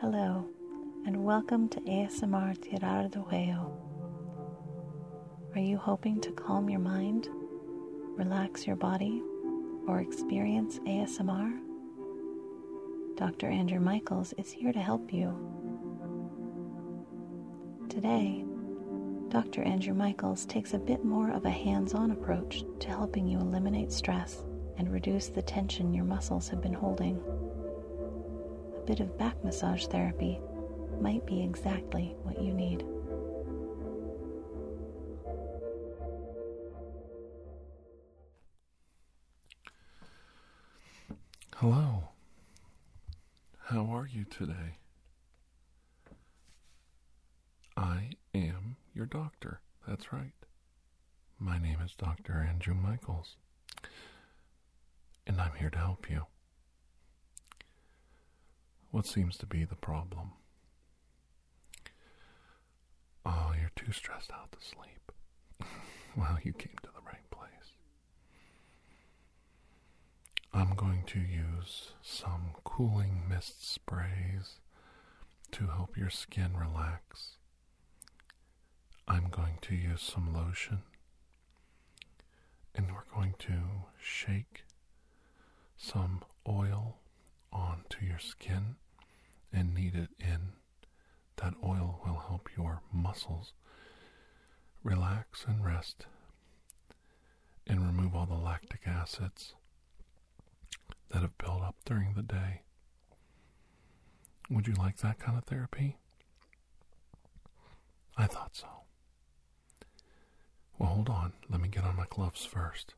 Hello, and welcome to ASMR Tirar do Huevo. Are you hoping to calm your mind, relax your body, or experience ASMR? Dr. Andrew Michaels is here to help you. Today, Dr. Andrew Michaels takes a bit more of a hands on approach to helping you eliminate stress and reduce the tension your muscles have been holding a bit of back massage therapy might be exactly what you need. Hello. How are you today? I am your doctor. That's right. My name is Dr. Andrew Michaels, and I'm here to help you. What seems to be the problem? Oh, you're too stressed out to sleep. well, you came to the right place. I'm going to use some cooling mist sprays to help your skin relax. I'm going to use some lotion and we're going to shake some oil onto your skin and knead it in. That oil will help your muscles relax and rest and remove all the lactic acids that have built up during the day. Would you like that kind of therapy? I thought so. Well, hold on. Let me get on my gloves first.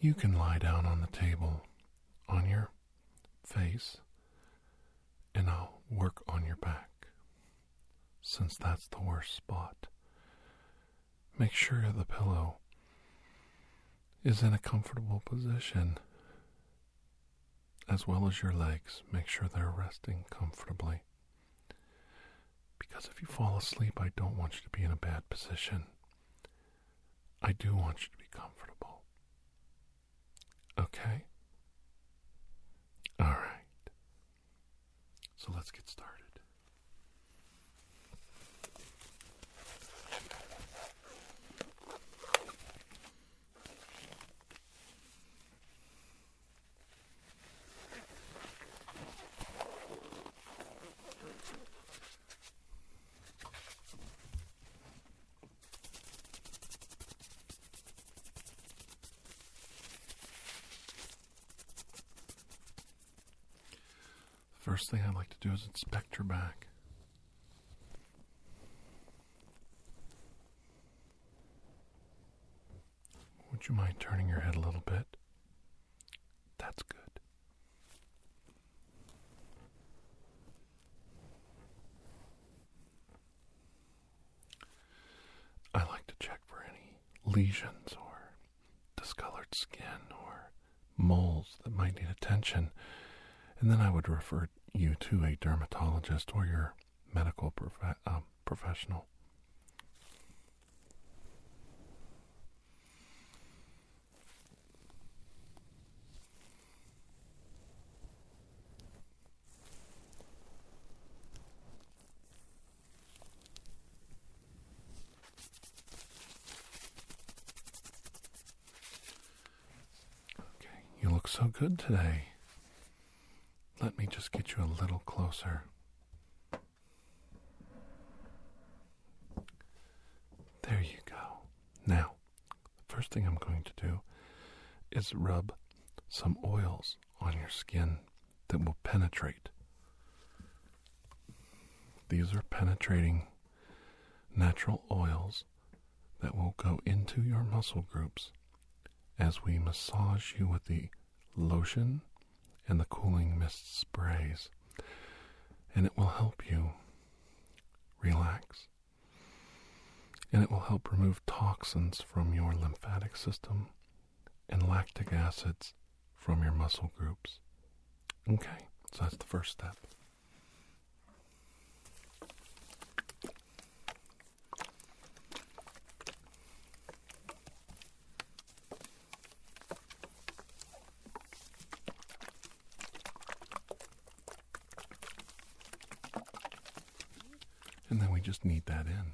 You can lie down on the table on your face and I'll work on your back since that's the worst spot. Make sure the pillow is in a comfortable position as well as your legs. Make sure they're resting comfortably. Because if you fall asleep, I don't want you to be in a bad position. I do want you to be comfortable. Okay? All right. So let's get started. First thing I'd like to do is inspect your back. Would you mind turning your head a little bit? That's good. I like to check for any lesions or discolored skin or moles that might need attention and then I would refer you to a dermatologist or your medical prof- uh, professional. Okay, you look so good today. Let me just get you a little closer. There you go. Now, the first thing I'm going to do is rub some oils on your skin that will penetrate. These are penetrating natural oils that will go into your muscle groups as we massage you with the lotion and the cooling mist sprays, and it will help you relax. And it will help remove toxins from your lymphatic system and lactic acids from your muscle groups. Okay, so that's the first step. And then we just knead that in.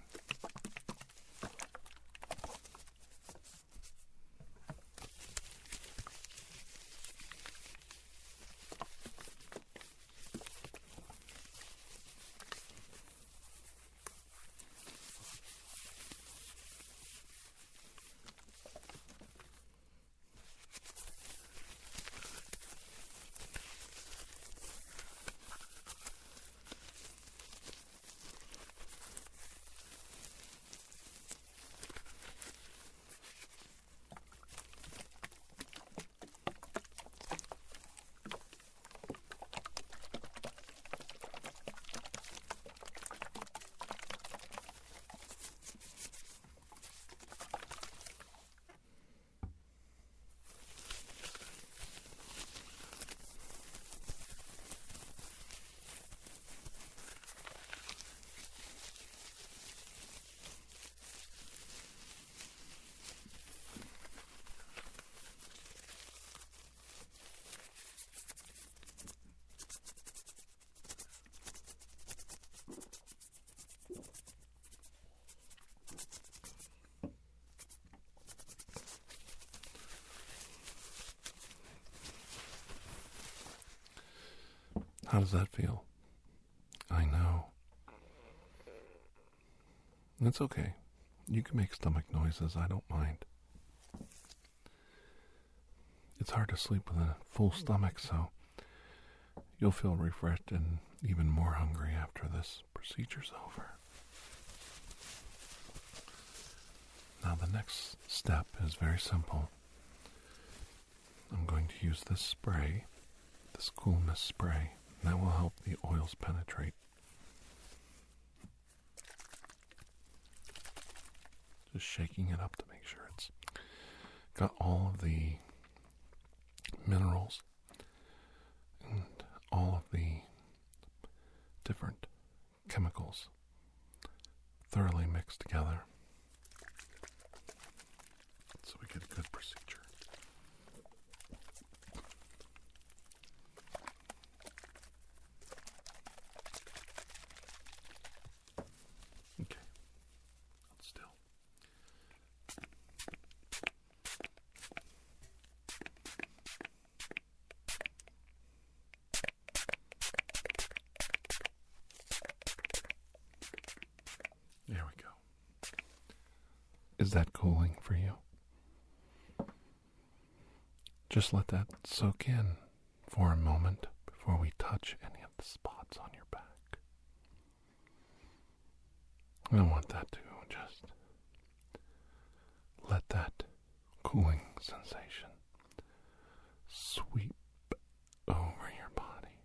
How does that feel? I know. It's okay. You can make stomach noises. I don't mind. It's hard to sleep with a full stomach, so you'll feel refreshed and even more hungry after this procedure's over. Now, the next step is very simple. I'm going to use this spray, this coolness mist spray. That will help the oils penetrate. Just shaking it up to make sure it's got all of the minerals and all of the different chemicals thoroughly mixed together so we get a good procedure. Okay. Hold still. There we go. That cooling for you? Just let that soak in for a moment before we touch any of the spots on your back. I want that to just let that cooling sensation sweep over your body.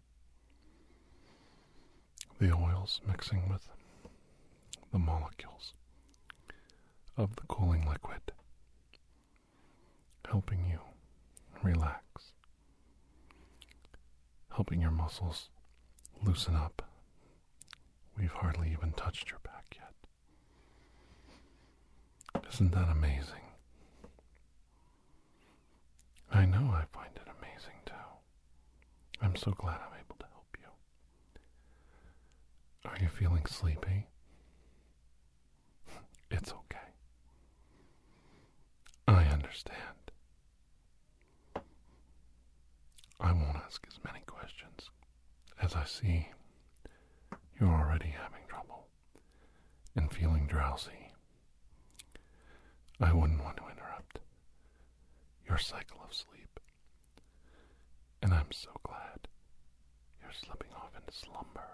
The oils mixing with the molecules of the cooling liquid, helping you relax, helping your muscles loosen up. We've hardly even touched your back yet. Isn't that amazing? I know I find it amazing too. I'm so glad I'm able to help you. Are you feeling sleepy? It's okay. I understand. I won't ask as many questions as I see you're already having trouble and feeling drowsy. I wouldn't want to interrupt your cycle of sleep. And I'm so glad you're slipping off into slumber.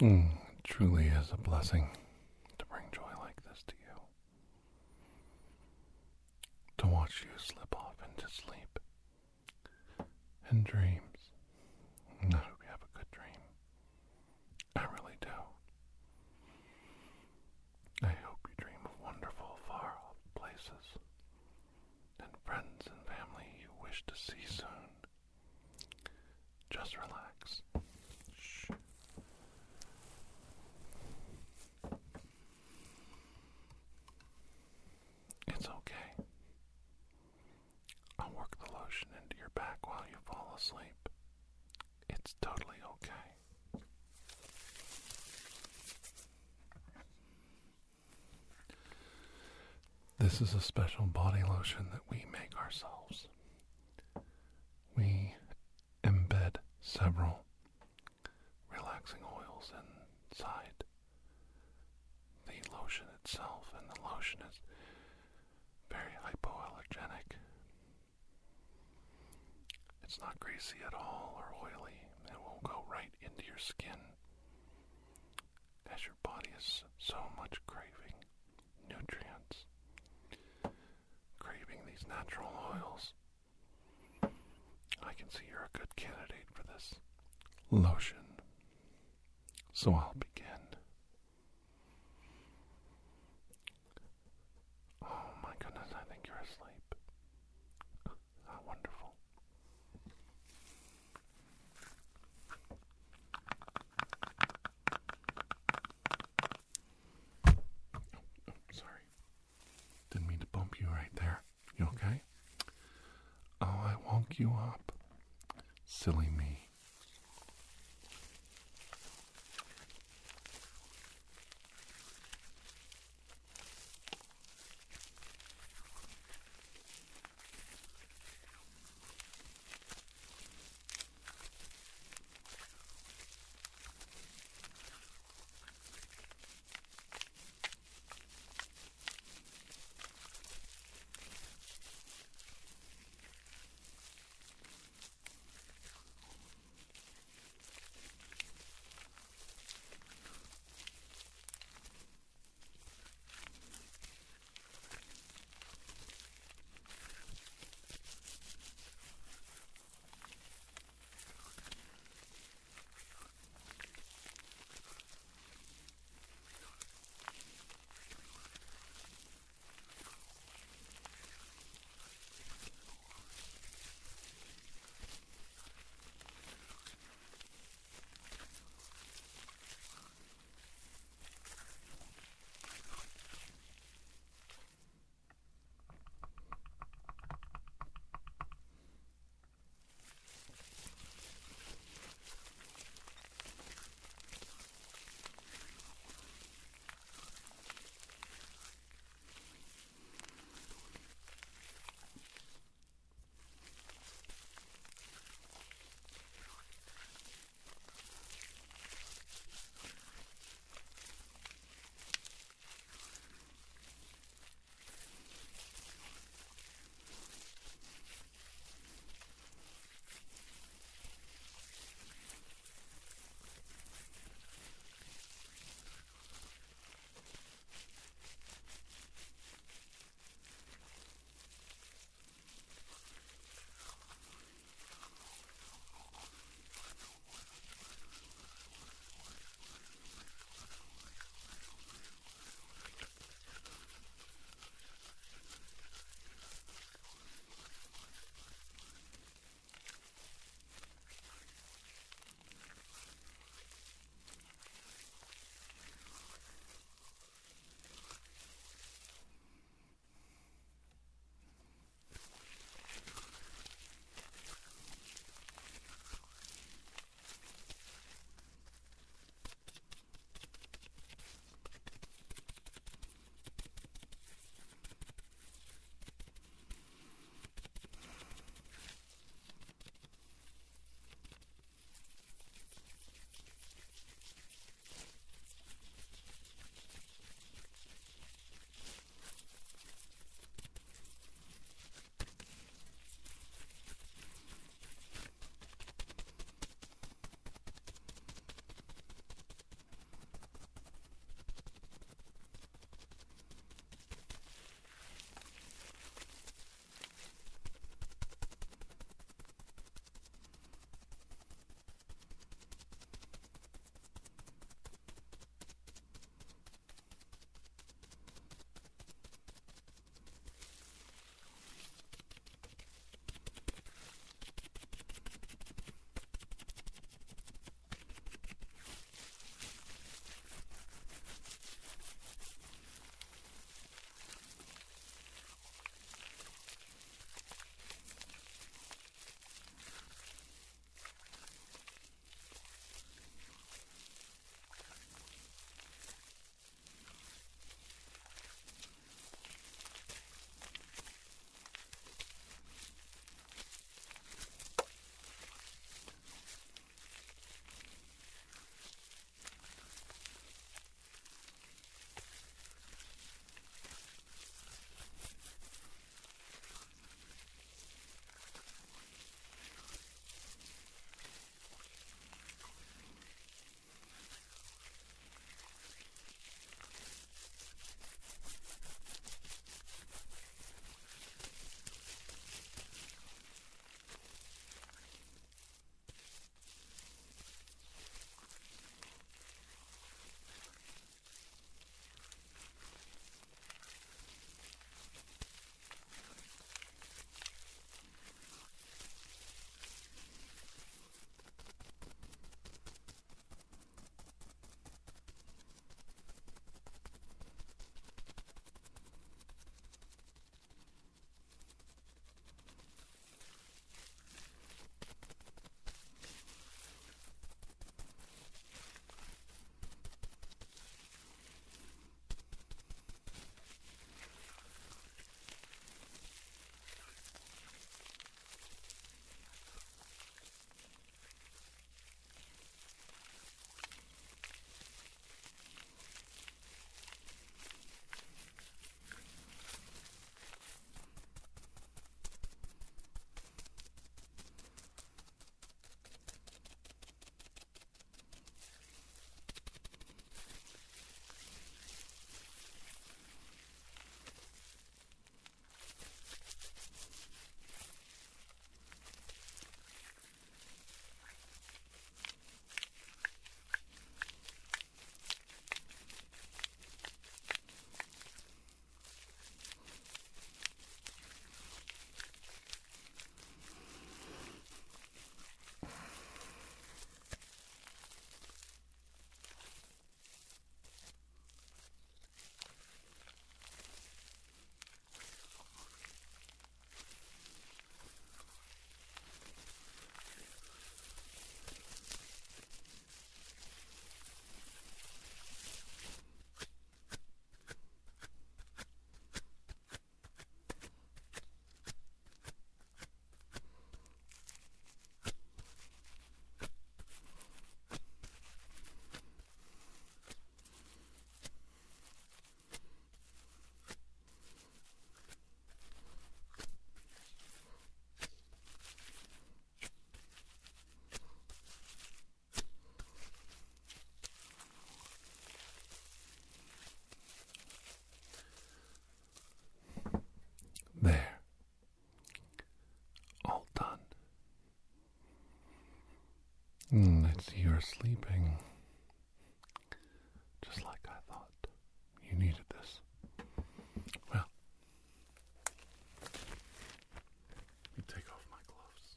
Mm, it truly is a blessing to bring joy like this to you. To watch you slip off into sleep and dreams. And I hope you have a good dream. I really do. I hope you dream of wonderful, far off places and friends and family you wish to see soon. Just relax. Shh. It's okay. I'll work the lotion into your back while you fall asleep. It's totally okay. This is a special body lotion that we make ourselves. We embed several relaxing oils inside the lotion itself, and the lotion is very hypoallergenic. It's not greasy at all or oily. It will go right into your skin as your body is so much craving nutrients, these natural oils. I can see you're a good candidate for this lotion. So I'll begin. Oh my goodness, I think you're asleep. How wonderful. Oh, sorry. Didn't mean to bump you right there. You okay? Oh, I woke you up. Silly me. Mm, I see you're sleeping. Just like I thought. You needed this. Well, let me take off my gloves.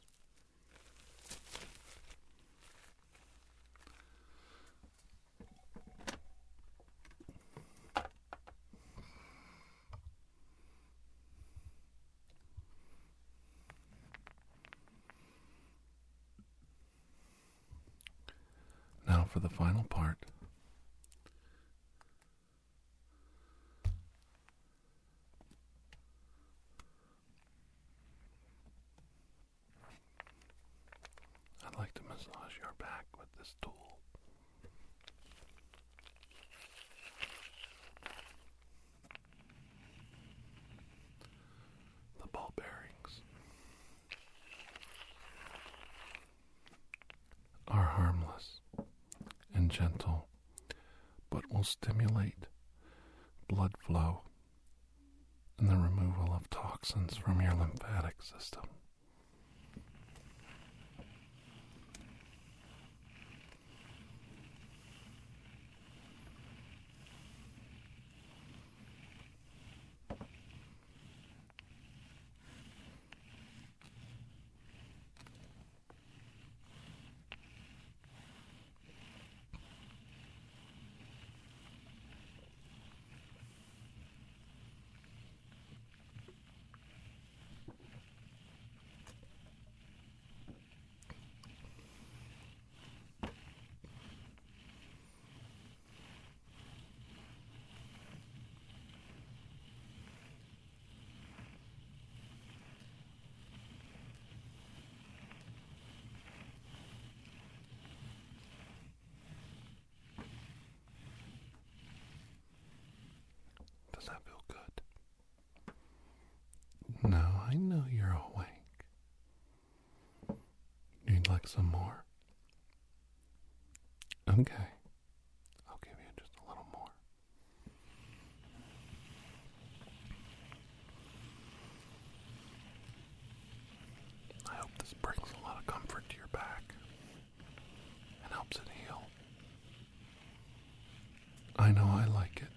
Now for the final part. I'd like to massage your back with this tool. The ball bearings are harmless and gentle, but will stimulate blood flow and the removal of toxins from your lymphatic system. Does that feel good? Now I know you're awake. You'd like some more? Okay. I'll give you just a little more. I hope this brings a lot of comfort to your back and helps it heal. I know I like it.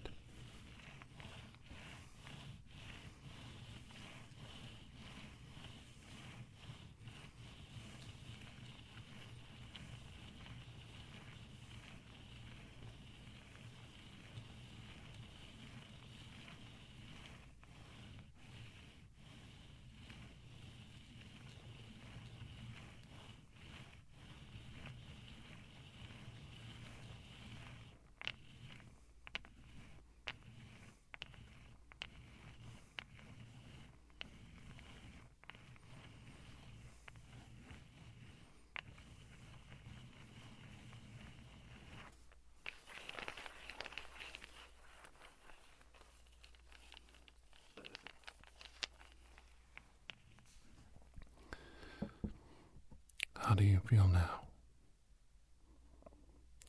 How do you feel now?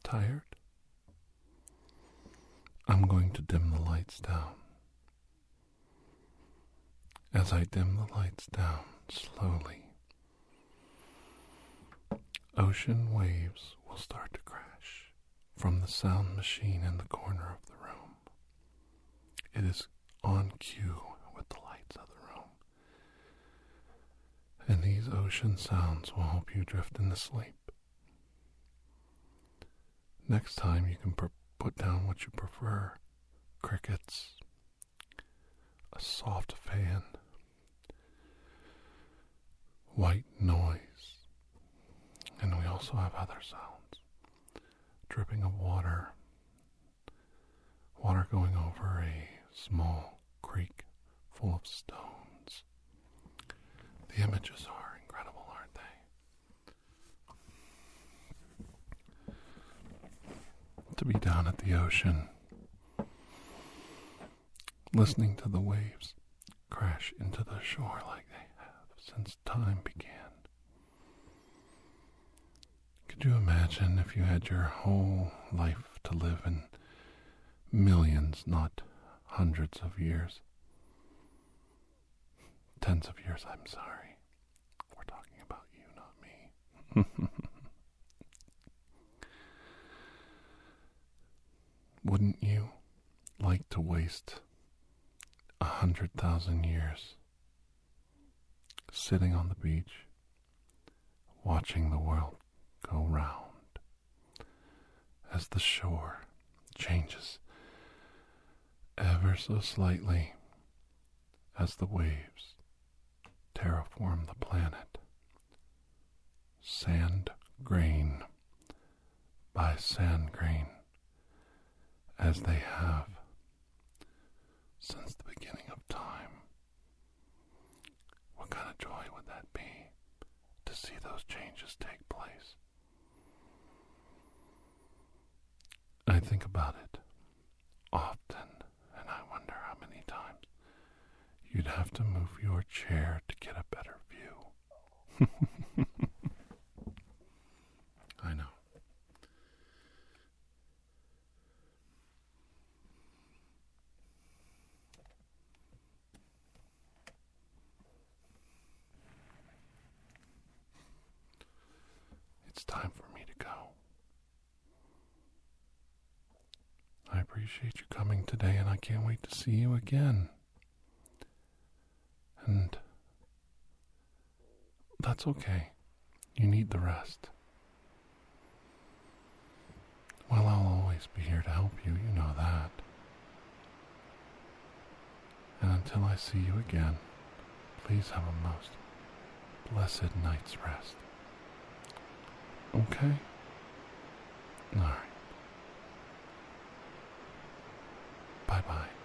Tired? I'm going to dim the lights down. As I dim the lights down slowly, ocean waves will start to crash from the sound machine in the corner of the room. It is on cue with the lights of the room. And these ocean sounds will help you drift into sleep. Next time, you can pr- put down what you prefer. Crickets, a soft fan, white noise, and we also have other sounds. Dripping of water, water going over a small creek full of stones. The images are incredible, aren't they? To be down at the ocean, listening to the waves crash into the shore like they have since time began. Could you imagine if you had your whole life to live in millions, not hundreds of years? Tens of years, I'm sorry. Wouldn't you like to waste a hundred thousand years sitting on the beach, watching the world go round as the shore changes ever so slightly as the waves terraform the planet? Sand grain by sand grain, as they have since the beginning of time. What kind of joy would that be to see those changes take place? I think about it often, and I wonder how many times you'd have to move your chair to get a better view. I know. It's time for me to go. I appreciate you coming today, and I can't wait to see you again. And that's okay. You need the rest. Well, I'll always be here to help you, you know that. And until I see you again, please have a most blessed night's rest. Okay? Alright. Bye bye.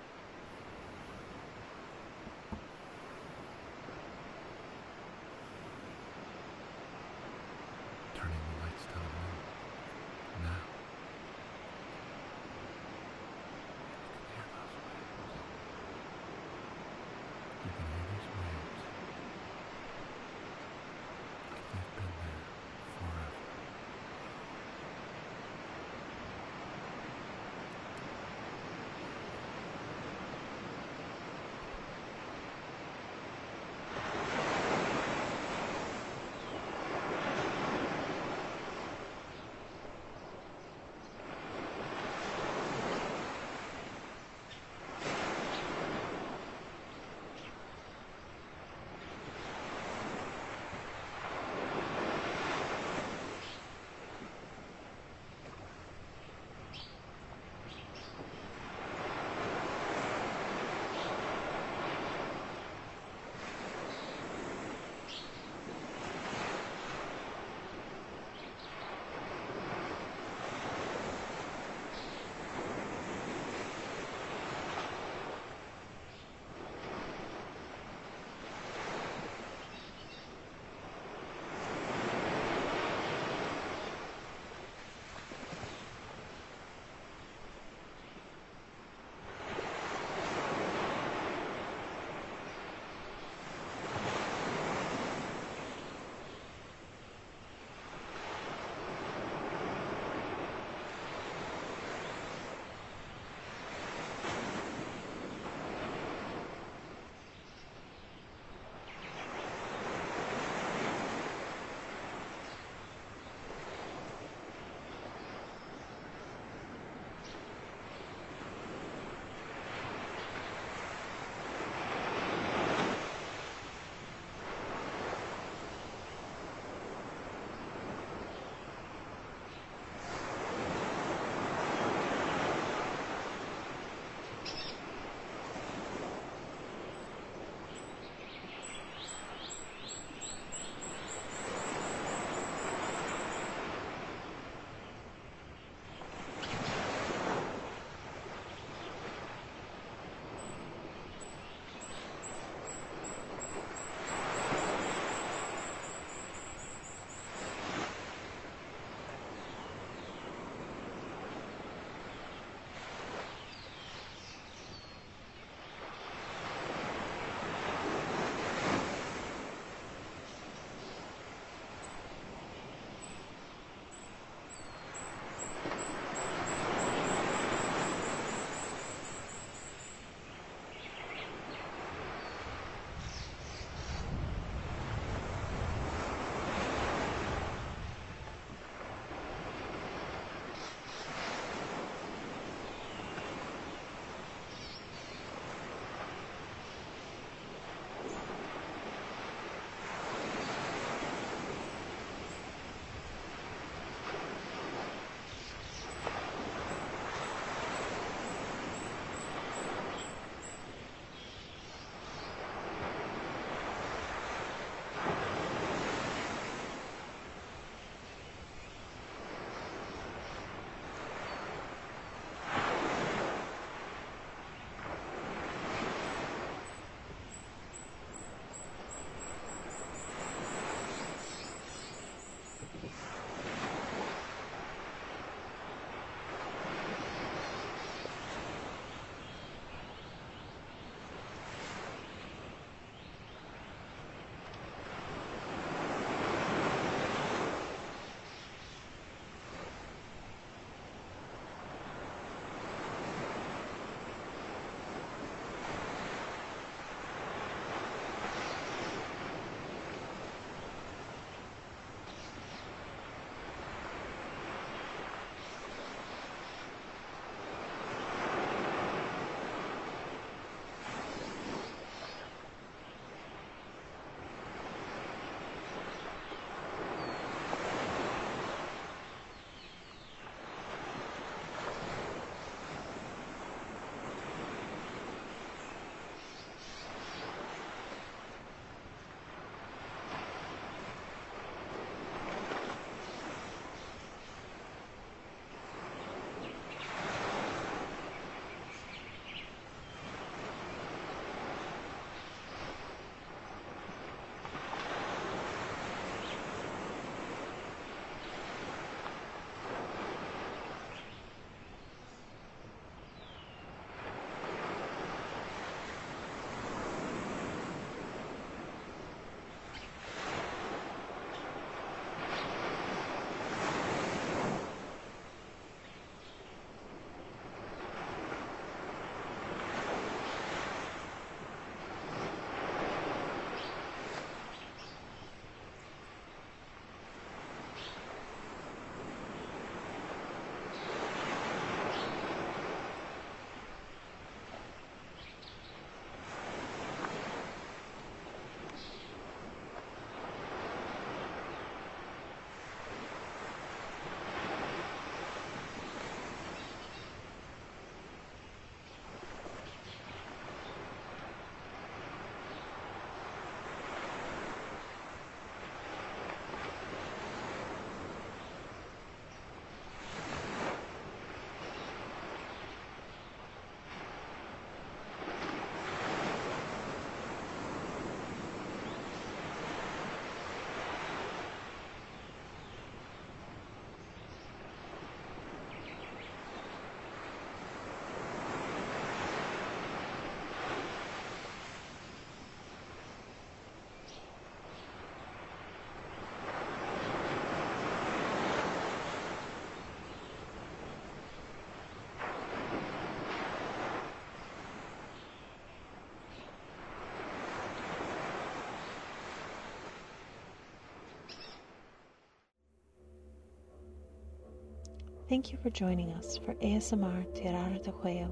Thank you for joining us for ASMR Tirar de Juego.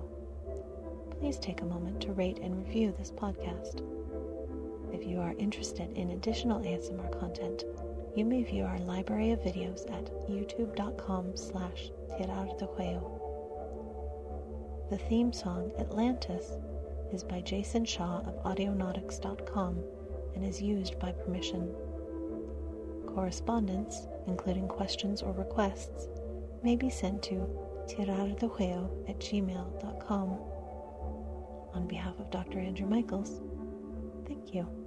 Please take a moment to rate and review this podcast. If you are interested in additional ASMR content, you may view our library of videos at youtube.com slash tirar de juego. The theme song, Atlantis, is by Jason Shaw of audionautix.com and is used by permission. Correspondence, including questions or requests, may be sent to tirardejuego at gmail.com. On behalf of Dr. Andrew Michaels, thank you.